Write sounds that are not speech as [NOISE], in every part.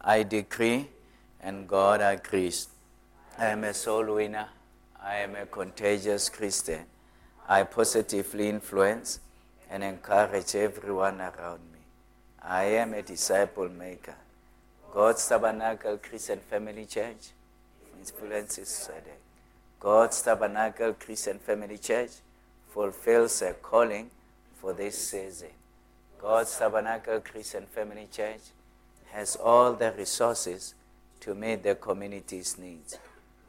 I decree, and God agrees. I am a soul winner. I am a contagious Christian. I positively influence and encourage everyone around me. I am a disciple maker. God's Tabernacle Christian Family Church influences Sadek. God's Tabernacle Christian Family Church fulfills a calling for this season. God's Tabernacle Christian Family Church has all the resources to meet the community's needs.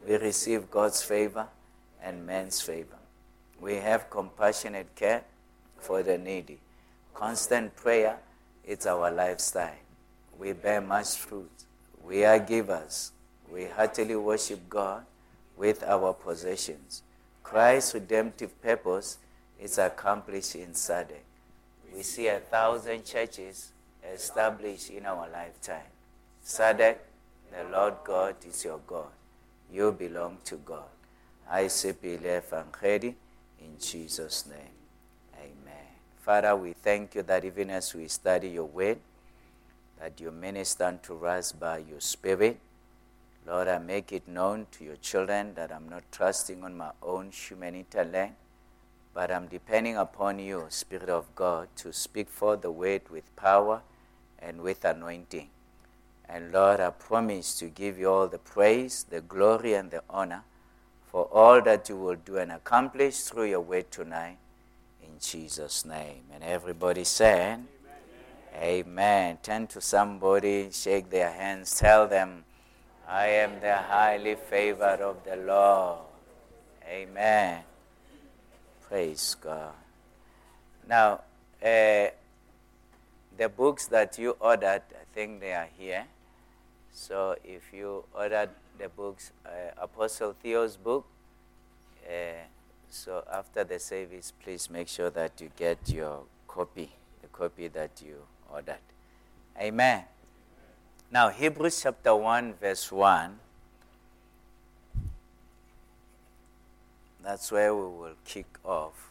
We receive God's favor and man's favor. We have compassionate care for the needy. Constant prayer is our lifestyle. We bear much fruit. We are givers. We heartily worship God with our possessions. Christ's redemptive purpose is accomplished in Sadek. We see a thousand churches established in our lifetime. Sadek, the Lord God is your God. You belong to God. I say, Evangheli in Jesus' name. Amen. Father, we thank you that even as we study your word, that you minister to us by your Spirit. Lord, I make it known to your children that I'm not trusting on my own human intellect, but I'm depending upon you, Spirit of God, to speak forth the word with power and with anointing. And Lord, I promise to give you all the praise, the glory, and the honor for all that you will do and accomplish through your word tonight. In Jesus' name. And everybody said, Amen. Amen. Turn to somebody, shake their hands, tell them, I am the highly favored of the Lord. Amen. Praise God. Now, uh, the books that you ordered, I think they are here. So if you ordered the books, uh, Apostle Theo's book, uh, so after the service, please make sure that you get your copy, the copy that you ordered. Amen. Now, Hebrews chapter 1, verse 1. That's where we will kick off.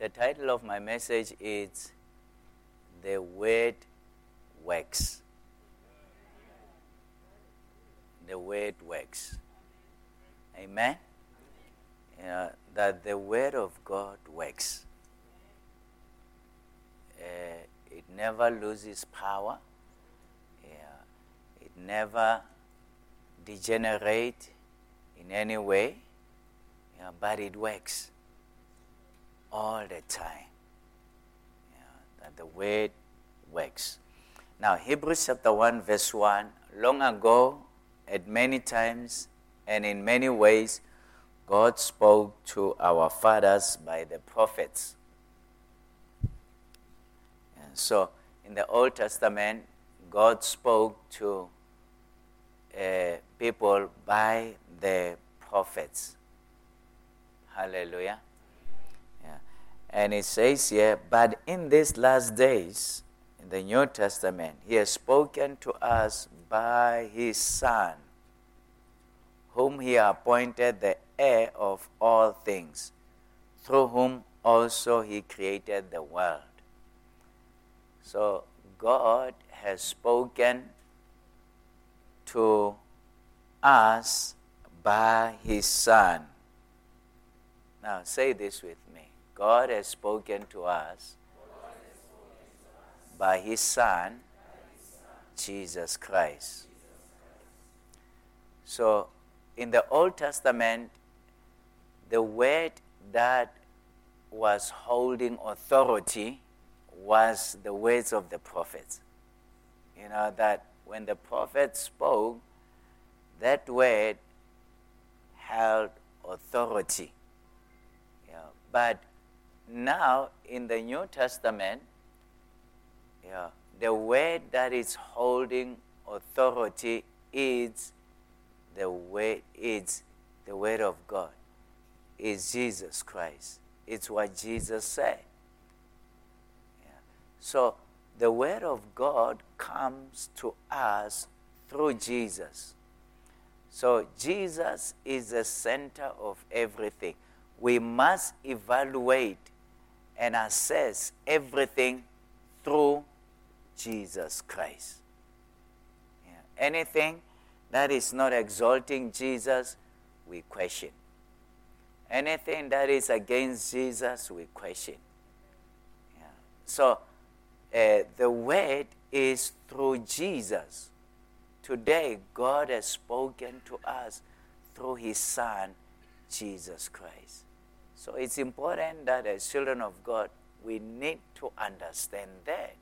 The title of my message is The Word Works. The Word Works. Amen? Yeah, that the Word of God works. Uh, it never loses power. Yeah, it never degenerates in any way, yeah, but it works all the time. Yeah, that the word works. Now, Hebrews chapter 1, verse 1 long ago, at many times and in many ways, God spoke to our fathers by the prophets. And so, in the Old Testament, God spoke to uh, people by the prophets. Hallelujah. And it says here, but in these last days, in the New Testament, he has spoken to us by his Son, whom he appointed the heir of all things, through whom also he created the world. So God has spoken to us by his Son. Now say this with me. God has spoken to us by His Son, Jesus Christ. So, in the Old Testament, the word that was holding authority was the words of the prophets. You know, that when the prophet spoke, that word held authority. But now, in the New Testament, yeah, the word that is holding authority is the way it's the word of God. Is Jesus Christ. It's what Jesus said. Yeah. So the word of God comes to us through Jesus. So Jesus is the center of everything. We must evaluate and assess everything through Jesus Christ. Yeah. Anything that is not exalting Jesus, we question. Anything that is against Jesus, we question. Yeah. So uh, the word is through Jesus. Today, God has spoken to us through His Son, Jesus Christ. So it's important that as children of God, we need to understand that.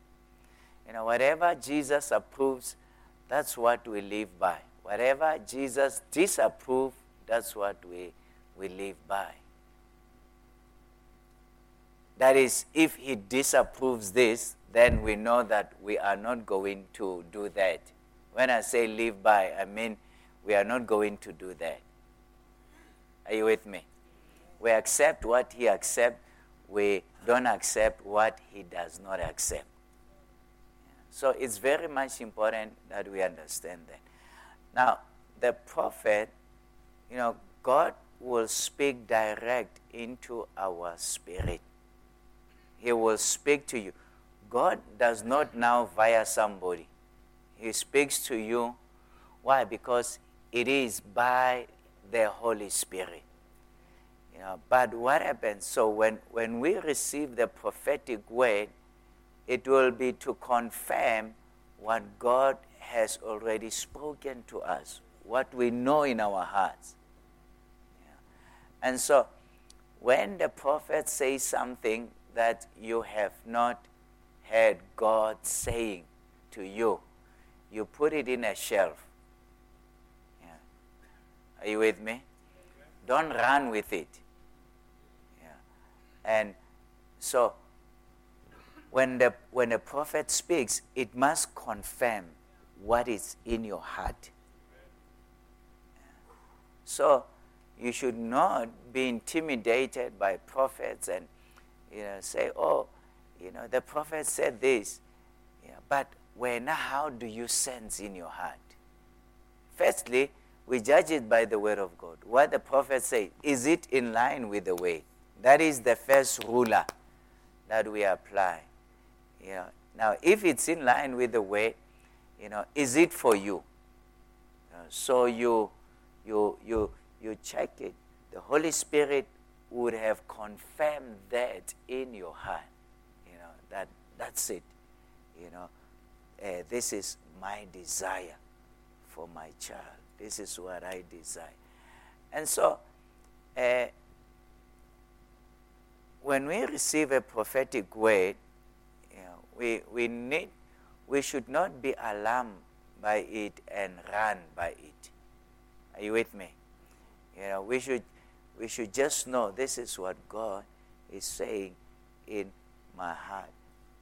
You know, whatever Jesus approves, that's what we live by. Whatever Jesus disapproves, that's what we, we live by. That is, if he disapproves this, then we know that we are not going to do that. When I say live by, I mean we are not going to do that. Are you with me? We accept what he accepts, we don't accept what he does not accept. So it's very much important that we understand that. Now, the prophet, you know, God will speak direct into our spirit. He will speak to you. God does not now via somebody. He speaks to you. Why? Because it is by the Holy Spirit. You know, but what happens? So when, when we receive the prophetic word, it will be to confirm what God has already spoken to us, what we know in our hearts. Yeah. And so when the prophet says something that you have not heard God saying to you, you put it in a shelf. Yeah. Are you with me? Don't run with it. And so when the, when the prophet speaks, it must confirm what is in your heart. So you should not be intimidated by prophets and you know say, oh, you know, the prophet said this. Yeah, but when how do you sense in your heart? Firstly, we judge it by the word of God. What the prophet said, is it in line with the way? That is the first ruler that we apply. You know, now, if it's in line with the way, you know, is it for you? Uh, so you, you, you, you check it. The Holy Spirit would have confirmed that in your heart. You know, that that's it. You know, uh, this is my desire for my child. This is what I desire. And so, uh, when we receive a prophetic word, we, we need, we should not be alarmed by it and run by it. Are you with me? You know, we should, we should just know this is what God is saying in my heart.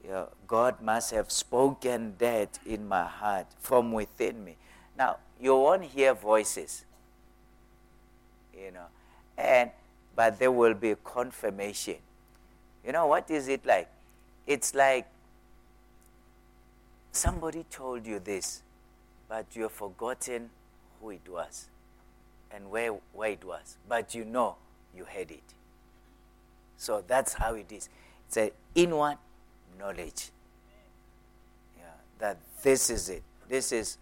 You know, God must have spoken that in my heart from within me. Now, you won't hear voices, you know, and but there will be confirmation. You know, what is it like? It's like Somebody told you this, but you have forgotten who it was and where, where it was. But you know you heard it. So that's how it is. It's an inward knowledge. Yeah, that this is it. This is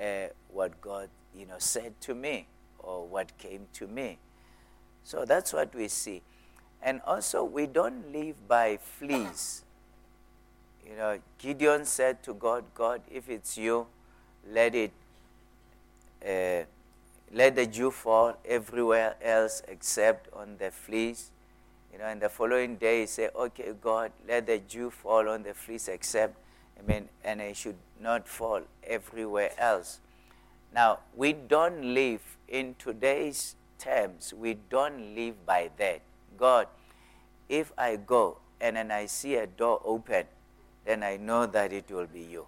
uh, what God, you know, said to me or what came to me. So that's what we see. And also, we don't live by fleas. You know, Gideon said to God, God, if it's you, let it, uh, let the dew fall everywhere else except on the fleas. You know, and the following day he said, okay, God, let the dew fall on the fleas except, I mean, and it should not fall everywhere else. Now, we don't live in today's terms, we don't live by that. God, if I go and then I see a door open, then I know that it will be you.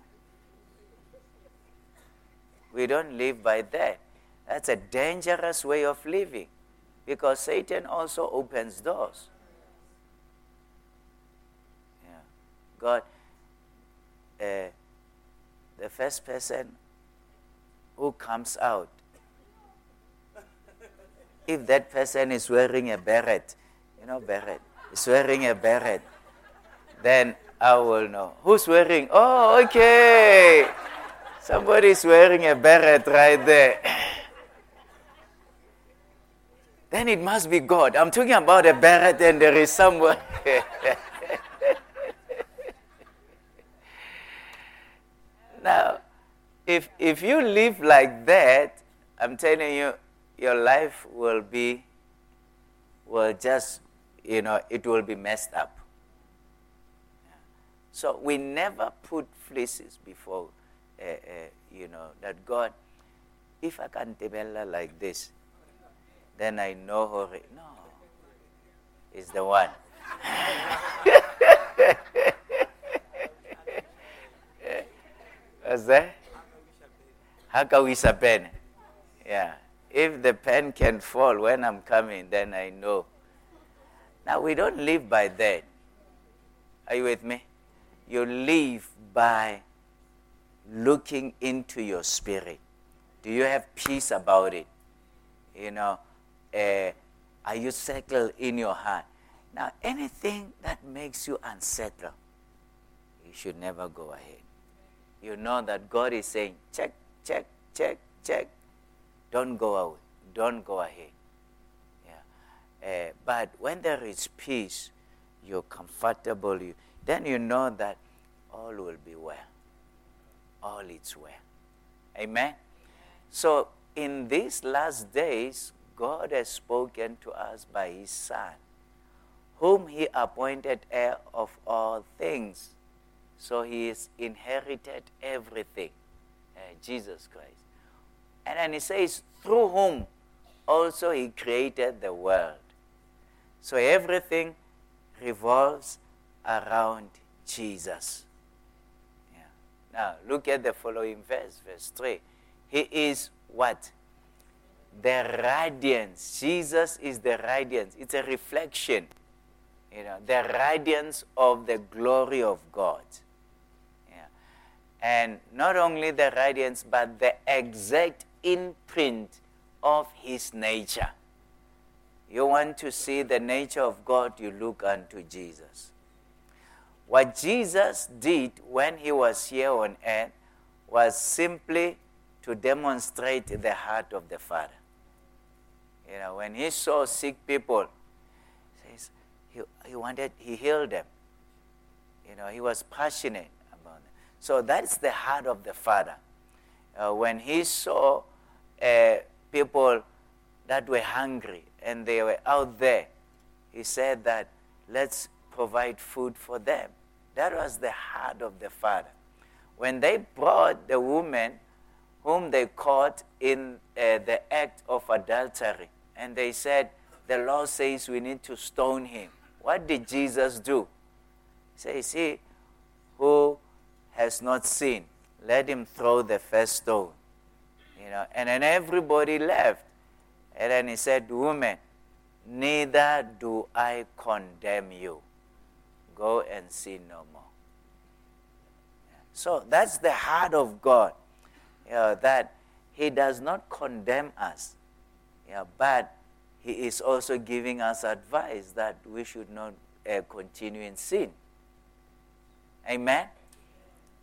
We don't live by that. That's a dangerous way of living because Satan also opens doors. Yeah. God, uh, the first person who comes out if that person is wearing a beret, know, beret, is wearing a beret, then I will know. Who's wearing? Oh, okay. Somebody's wearing a beret right there. [CLEARS THROAT] then it must be God. I'm talking about a beret and there is someone. [LAUGHS] now, if, if you live like that, I'm telling you, your life will be, will just, you know, it will be messed up. So we never put fleeces before, uh, uh, you know, that God, if I can develop like this, then I know her. No, is the one. [LAUGHS] That? Hakawisa pen. Yeah. If the pen can fall when I'm coming, then I know. Now, we don't live by that. Are you with me? You live by looking into your spirit. Do you have peace about it? You know, uh, are you settled in your heart? Now, anything that makes you unsettled, you should never go ahead. You know that God is saying, check, check, check, check. Don't go away. Don't go ahead. Uh, but when there is peace, you're comfortable, you, then you know that all will be well. All is well. Amen? So, in these last days, God has spoken to us by His Son, whom He appointed heir of all things. So, He has inherited everything, uh, Jesus Christ. And then He says, through whom also He created the world. So, everything revolves around Jesus. Yeah. Now, look at the following verse, verse 3. He is what? The radiance. Jesus is the radiance. It's a reflection, you know, the radiance of the glory of God. Yeah. And not only the radiance, but the exact imprint of His nature. You want to see the nature of God, you look unto Jesus. What Jesus did when he was here on earth was simply to demonstrate the heart of the Father. You know, when he saw sick people, says he, he wanted, he healed them. You know, he was passionate about it. So that's the heart of the Father. Uh, when he saw uh, people that were hungry and they were out there, he said that let's provide food for them. That was the heart of the Father. When they brought the woman whom they caught in uh, the act of adultery, and they said, The law says we need to stone him. What did Jesus do? He said, See, who has not sinned, let him throw the first stone. You know, and then everybody left. And then he said, Woman, neither do I condemn you. Go and sin no more. So that's the heart of God. You know, that He does not condemn us, yeah, but He is also giving us advice that we should not uh, continue in sin. Amen?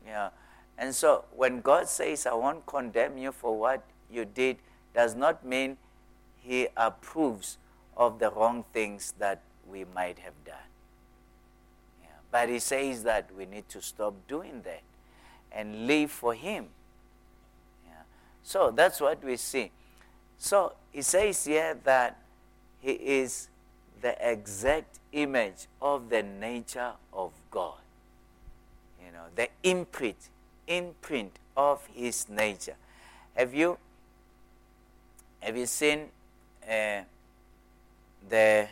Yeah. And so when God says, I won't condemn you for what you did, does not mean He approves of the wrong things that we might have done. Yeah. But He says that we need to stop doing that and live for Him. Yeah. So that's what we see. So He says here that He is the exact image of the nature of God. You know, the imprint imprint of his nature. Have you have you seen uh, the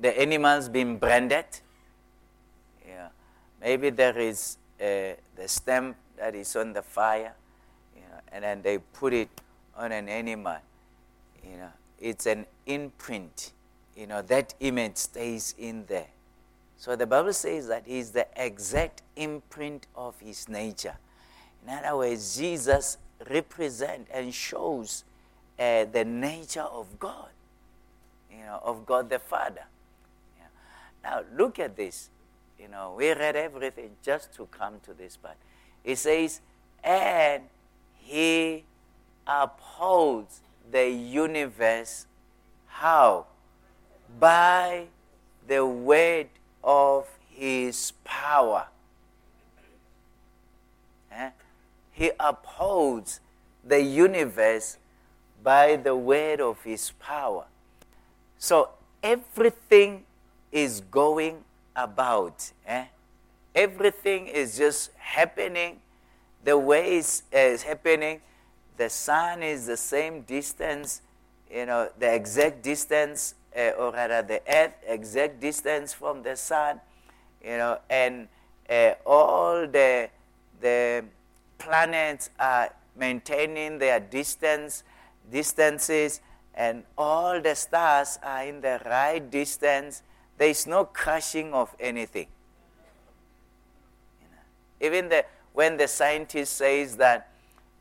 the animals being branded? Yeah, maybe there is uh, the stamp that is on the fire, you know, and then they put it on an animal. You know, it's an imprint. You know, that image stays in there. So the Bible says that he's the exact imprint of his nature. In other words, Jesus represents and shows uh, the nature of God. you know, of God the Father. Yeah. Now look at this. You know, we read everything just to come to this part. It says, and he upholds the universe how? By the word of his power. Eh? He upholds the universe by the word of his power. So everything is going about. Eh? Everything is just happening the way it's, it's happening. The sun is the same distance, you know, the exact distance, uh, or rather the earth, exact distance from the sun, you know, and uh, all the, the planets are maintaining their distance, distances, and all the stars are in the right distance. There is no crashing of anything. You know, even the, when the scientist says that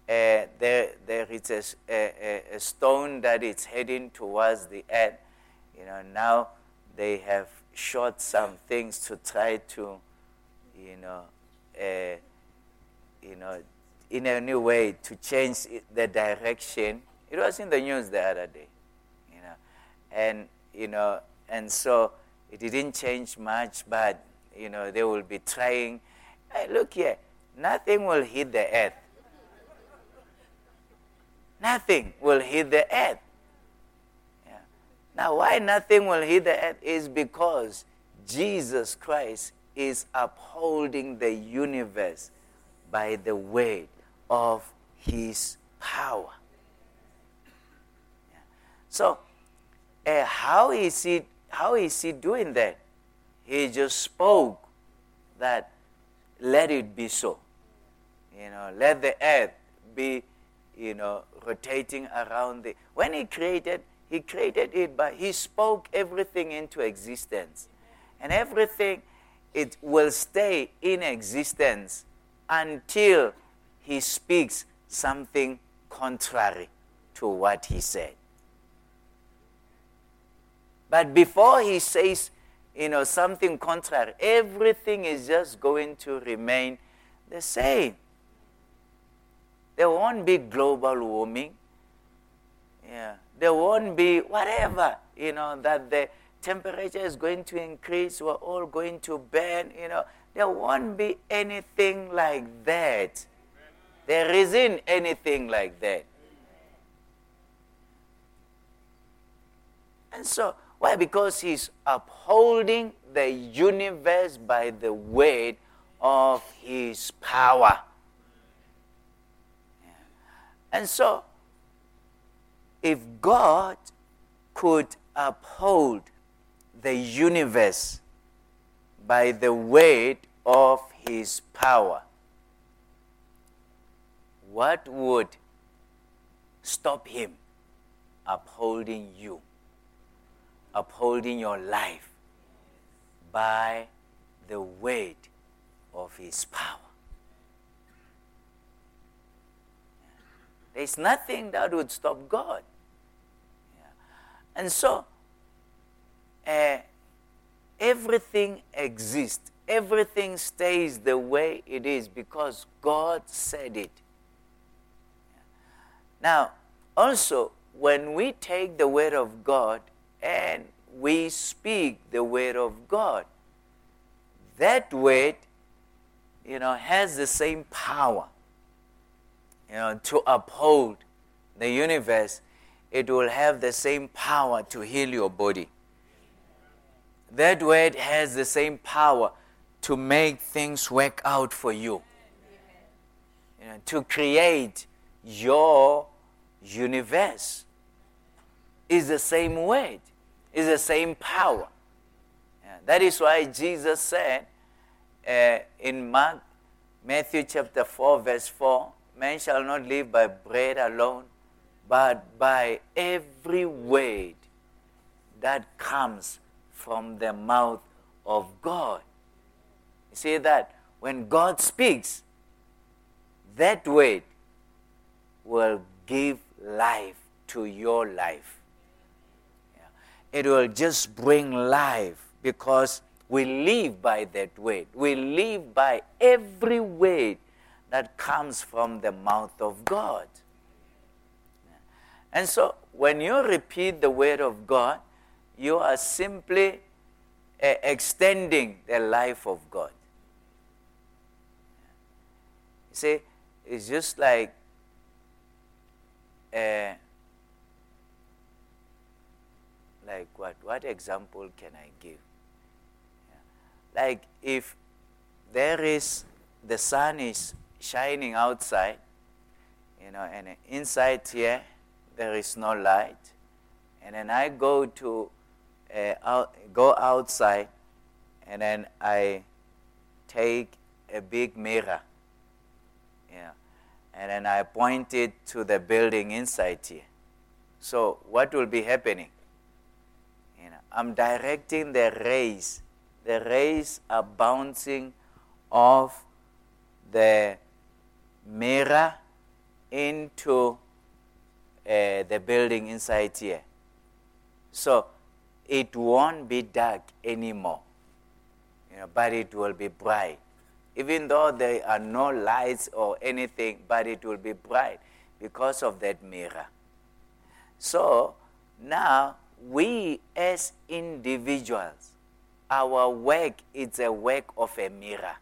uh, there, there is a, a, a, stone that is heading towards the earth, you know, now they have shot some things to try to, you know, uh, you know, in a new way to change the direction. It was in the news the other day, you know, and you know, and so it didn't change much, but you know, they will be trying. Hey, look here, nothing will hit the earth. Nothing will hit the earth. Yeah. Now, why nothing will hit the earth is because Jesus Christ is upholding the universe by the weight of his power. So, uh, how is he how is he doing that? He just spoke that let it be so. You know, let the earth be, you know, rotating around the. When he created, he created it, but he spoke everything into existence. And everything, it will stay in existence until he speaks something contrary to what he said. But before he says, you know, something contrary, everything is just going to remain the same. There won't be global warming. Yeah. There won't be whatever, you know, that the temperature is going to increase, we're all going to burn, you know. There won't be anything like that. There isn't anything like that. And so, why? Because he's upholding the universe by the weight of his power. And so, if God could uphold the universe by the weight of his power, what would stop him upholding you, upholding your life by the weight of his power? There's nothing that would stop God. And so, uh, everything exists, everything stays the way it is because God said it. Now, also, when we take the word of God and we speak the word of God, that word, you know, has the same power you know, to uphold the universe, it will have the same power to heal your body. That word has the same power to make things work out for you. you know, to create your universe is the same word, is the same power. Yeah, that is why Jesus said uh, in Mark, Matthew chapter 4, verse 4, Man shall not live by bread alone, but by every word that comes from the mouth of God. You see that when God speaks, that word will give life to your life. It will just bring life because we live by that word. We live by every word that comes from the mouth of God. And so when you repeat the word of God, you are simply uh, extending the life of God. See, it's just like uh, like what? What example can I give? Like if there is the sun is shining outside, you know, and inside here there is no light, and then I go to uh, out, go outside, and then I take a big mirror yeah. And then I point it to the building inside here. So what will be happening? I'm directing the rays. The rays are bouncing off the mirror into uh, the building inside here. So it won't be dark anymore, you know, but it will be bright even though there are no lights or anything, but it will be bright because of that mirror. So now we as individuals, our work is a work of a mirror.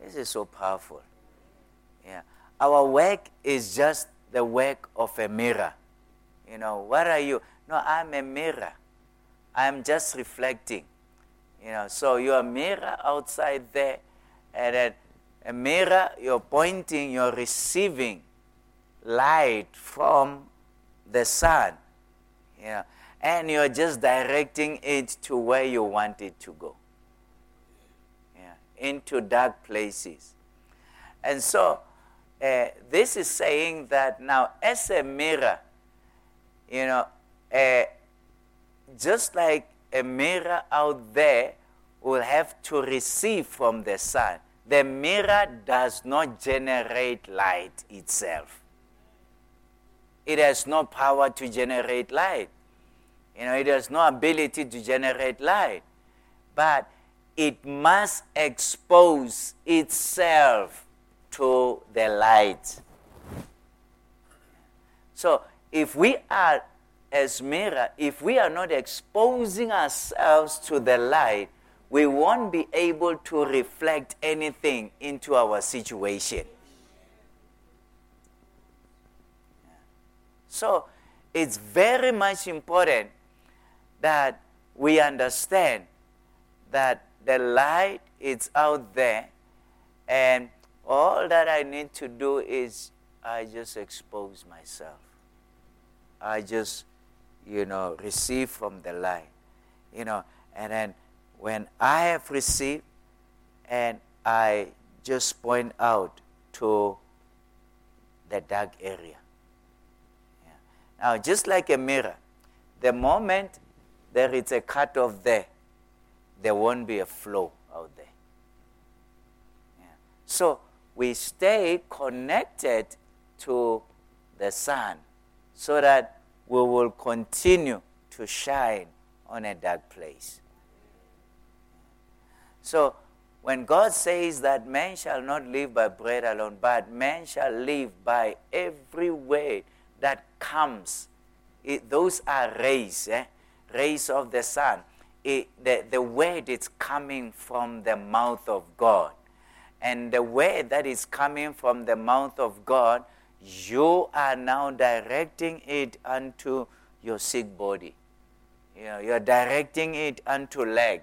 This is so powerful. Yeah. Our work is just the work of a mirror. You know, what are you? No, I'm a mirror. I'm just reflecting. You know, so your mirror outside there, and a mirror, you're pointing, you're receiving light from the sun. Know, and you're just directing it to where you want it to go. Yeah, into dark places. And so uh, this is saying that now, as a mirror, you know, uh, just like a mirror out there will have to receive from the sun. The mirror does not generate light itself. It has no power to generate light. You know, it has no ability to generate light. But it must expose itself to the light. So if we are as mirror, if we are not exposing ourselves to the light, we won't be able to reflect anything into our situation. So it's very much important that we understand that the light is out there and all that I need to do is I just expose myself. I just, you know, receive from the light. You know, and then when I have received and I just point out to the dark area. Now, just like a mirror, the moment there is a cut off there, there won't be a flow out there. Yeah. So, we stay connected to the sun so that we will continue to shine on a dark place. So, when God says that man shall not live by bread alone, but man shall live by every word that comes, it, those are rays, eh? rays of the sun. It, the, the word is coming from the mouth of God. And the word that is coming from the mouth of God, you are now directing it unto your sick body. You know, you're directing it unto leg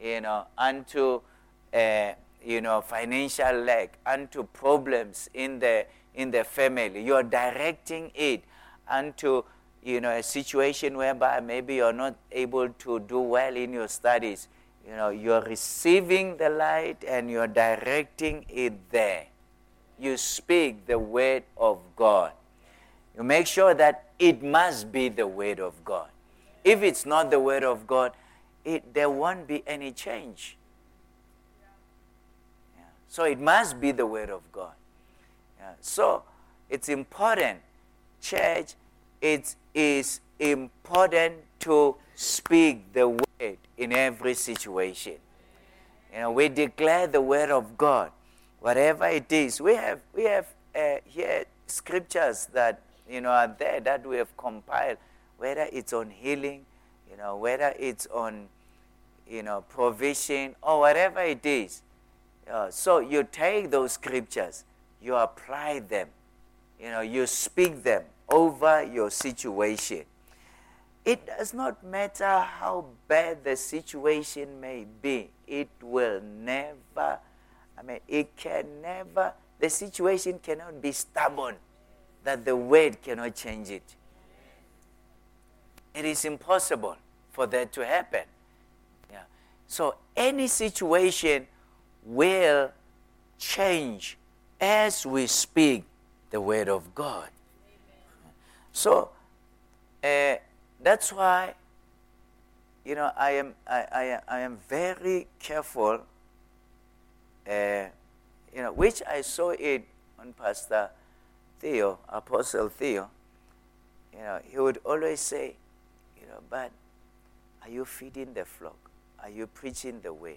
you know, unto, uh, you know, financial leg, unto problems in the, in the family. You're directing it unto, you know, a situation whereby maybe you're not able to do well in your studies. You know, you're receiving the light and you're directing it there. You speak the word of God. You make sure that it must be the word of God. If it's not the word of God, it, there won't be any change. Yeah. So it must be the Word of God. Yeah. So it's important, church, it is important to speak the word in every situation. You know, we declare the word of God, whatever it is. We have we have uh, here scriptures that you know are there that we have compiled, whether it's on healing, you know, whether it's on you know provision or whatever it is. Uh, so you take those scriptures, you apply them, you know, you speak them over your situation. It does not matter how bad the situation may be, it will never, I mean, it can never, the situation cannot be stubborn that the word cannot change it. It is impossible for that to happen. Yeah. So any situation will change as we speak the word of God. So uh, that's why, you know, I am, I, I, I am very careful, uh, you know, which I saw it on Pastor Theo, Apostle Theo. You know, he would always say, you know, but are you feeding the flock? Are you preaching the way?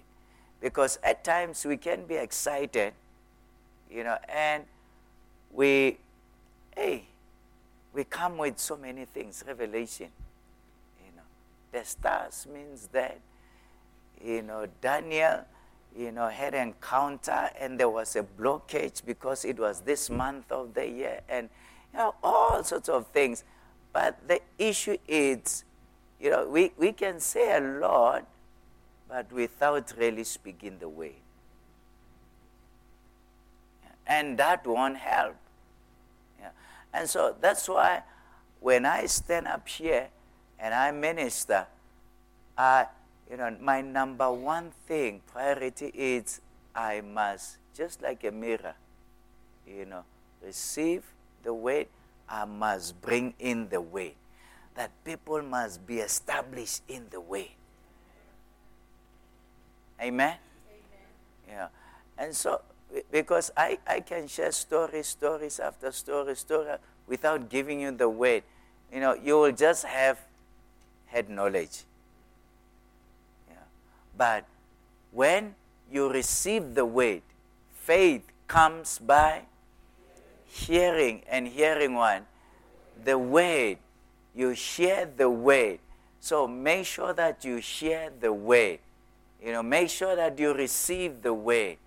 Because at times we can be excited, you know, and we, hey, we come with so many things, revelation. You know, the stars means that, you know, Daniel, you know, had an encounter and there was a blockage because it was this month of the year and, you know, all sorts of things. But the issue is, you know, we, we can say a lot, but without really speaking the way. And that won't help. And so that's why when I stand up here and I minister, I, you know, my number one thing, priority is I must, just like a mirror, you know, receive the weight, I must bring in the weight. That people must be established in the way. Amen? Amen? Yeah. And so because I, I can share stories, stories after story, story without giving you the weight. You know, you will just have head knowledge. Yeah. But when you receive the weight, faith comes by hearing and hearing one. The weight, you share the weight. So make sure that you share the weight. You know, make sure that you receive the weight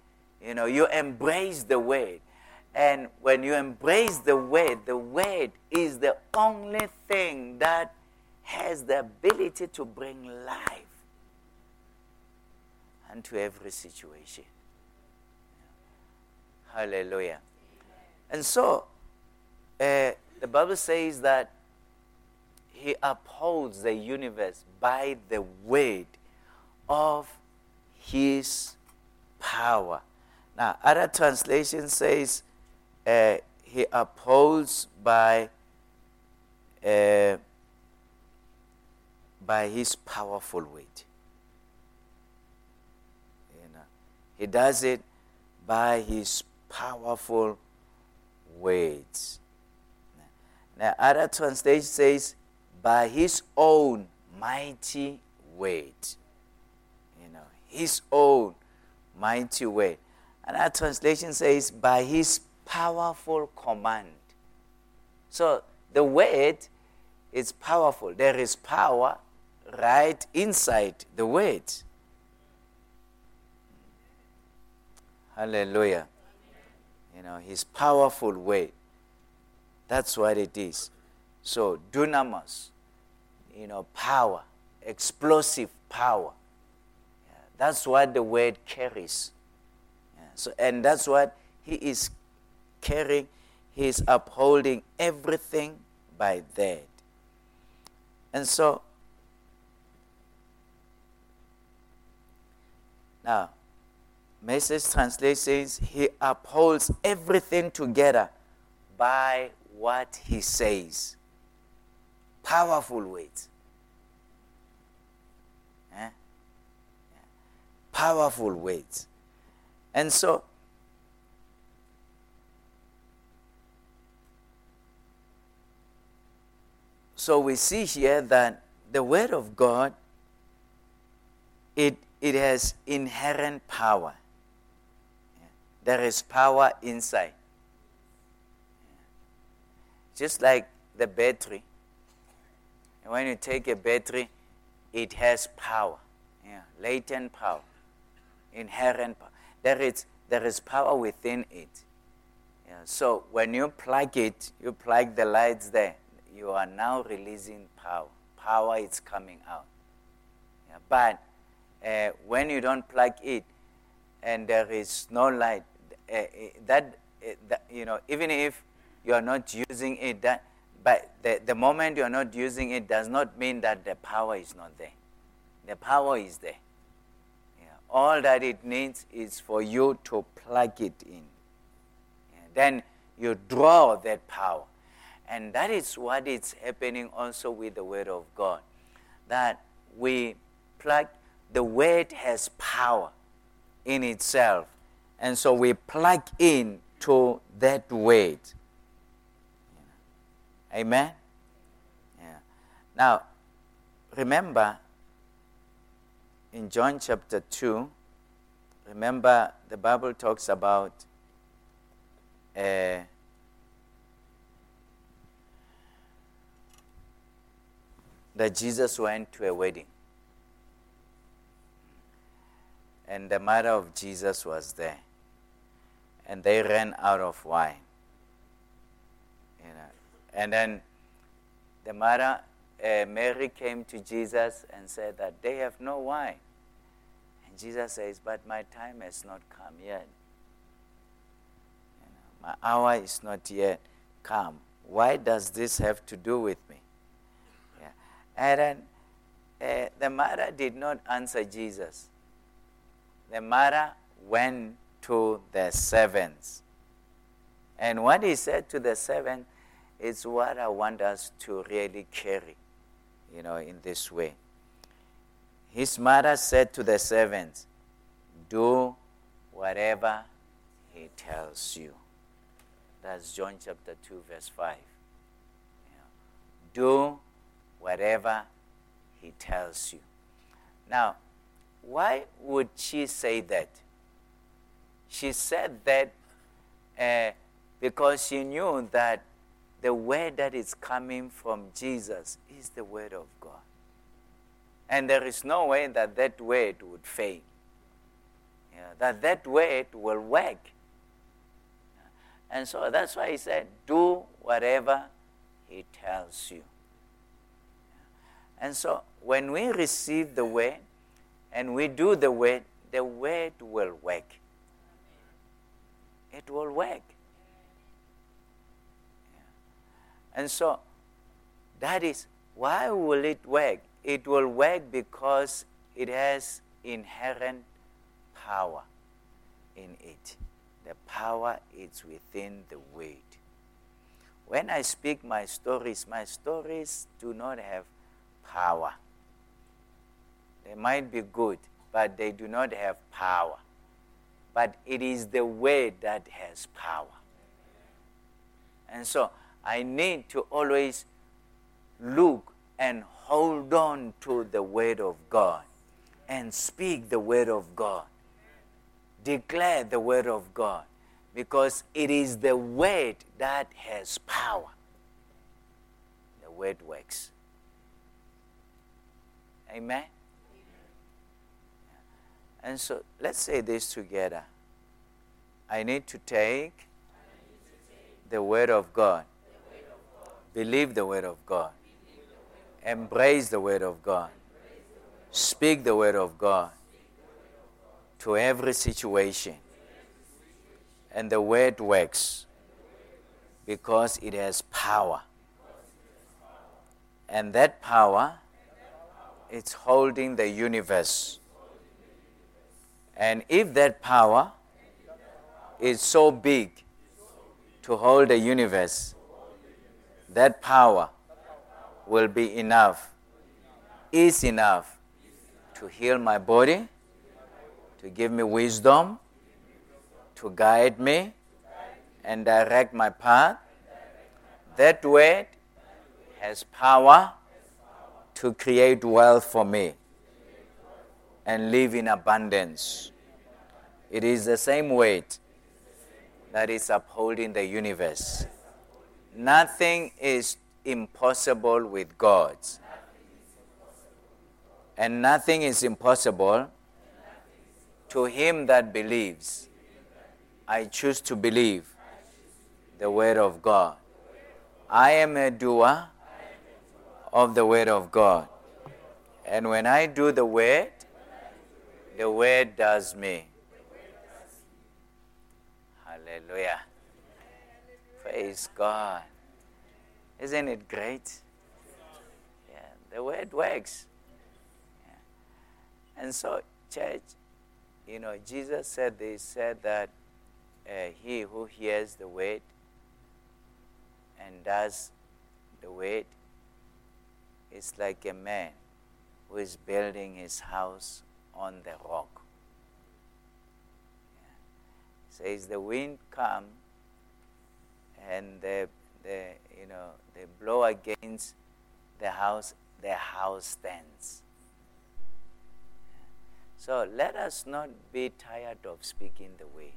you know, you embrace the word. And when you embrace the word, the word is the only thing that has the ability to bring life into every situation. Hallelujah. And so, uh, the Bible says that He upholds the universe by the word of His power. Now, other translation says uh, he upholds by uh, by his powerful weight. You know, he does it by his powerful weight. Now, other translation says by his own mighty weight. You know, his own mighty weight. And our translation says, by his powerful command. So the word is powerful. There is power right inside the word. Hallelujah. You know, his powerful way. That's what it is. So, dunamis, you know, power, explosive power. Yeah, that's what the word carries. So, and that's what he is carrying. He is upholding everything by that. And so, now, message translations, he upholds everything together by what he says. Powerful words. Eh? Powerful words. And so, so we see here that the Word of God, it, it has inherent power. There is power inside. Just like the battery. When you take a battery, it has power. Yeah, latent power, inherent power. There is, there is power within it. Yeah, so when you plug it, you plug the lights there, you are now releasing power. Power is coming out. Yeah, but uh, when you don't plug it and there is no light, uh, that, uh, that, you know, even if you are not using it, that, but the, the moment you are not using it does not mean that the power is not there. The power is there. All that it needs is for you to plug it in. Yeah. Then you draw that power. And that is what is happening also with the Word of God. That we plug, the Word has power in itself. And so we plug in to that Word. Amen? Yeah. Now, remember, in John chapter 2, remember the Bible talks about uh, that Jesus went to a wedding. And the mother of Jesus was there. And they ran out of wine. You know. And then the mother, uh, Mary, came to Jesus and said that they have no wine. And Jesus says, But my time has not come yet. You know, my hour is not yet come. Why does this have to do with me? And then uh, the mother did not answer Jesus. The mother went to the servants. And what he said to the servant is what I want us to really carry, you know, in this way. His mother said to the servants, Do whatever he tells you. That's John chapter 2, verse 5. Do whatever he tells you. Now, why would she say that? She said that uh, because she knew that the word that is coming from Jesus is the word of God. And there is no way that that word would fail. Yeah, that that word will work. And so that's why he said, do whatever he tells you. And so when we receive the word and we do the word, the word will work. It will work. And so that is why will it work? It will work because it has inherent power in it. The power is within the word. When I speak my stories, my stories do not have power. They might be good, but they do not have power. But it is the word that has power. And so I need to always look and hold on to the word of God and speak the word of God. Declare the word of God because it is the word that has power. The word works. Amen? And so let's say this together. I need to take the Word of God, believe the Word of God, embrace the Word of God, speak the Word of God to every situation. And the Word works because it has power. And that power it's holding the universe. And if that power is so big to hold the universe, that power will be enough, is enough to heal my body, to give me wisdom, to guide me and direct my path. That word has power to create wealth for me and live in abundance. It is the same weight that is upholding the universe. Nothing is impossible with God. And nothing is impossible to him that believes. I choose to believe the word of God. I am a doer of the word of God. And when I do the word, the word does me. Hallelujah. Praise God. Isn't it great? Yeah, the word works. Yeah. And so, church, you know, Jesus said, they said that uh, he who hears the word and does the word is like a man who is building his house on the rock. Yeah. Says the wind come and the, the you know they blow against the house, the house stands. So let us not be tired of speaking the word.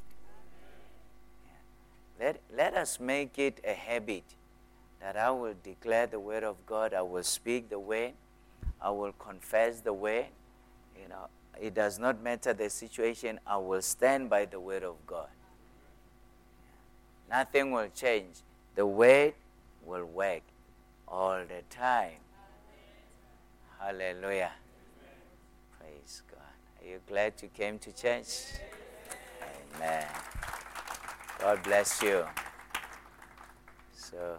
Let, let us make it a habit that I will declare the word of God, I will speak the word, I will confess the word. You know, it does not matter the situation, I will stand by the word of God. Nothing will change. The word will work all the time. Hallelujah. Praise God. Are you glad you came to church? Amen. God bless you. So,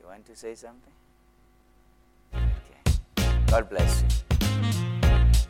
you want to say something? Okay. God bless you.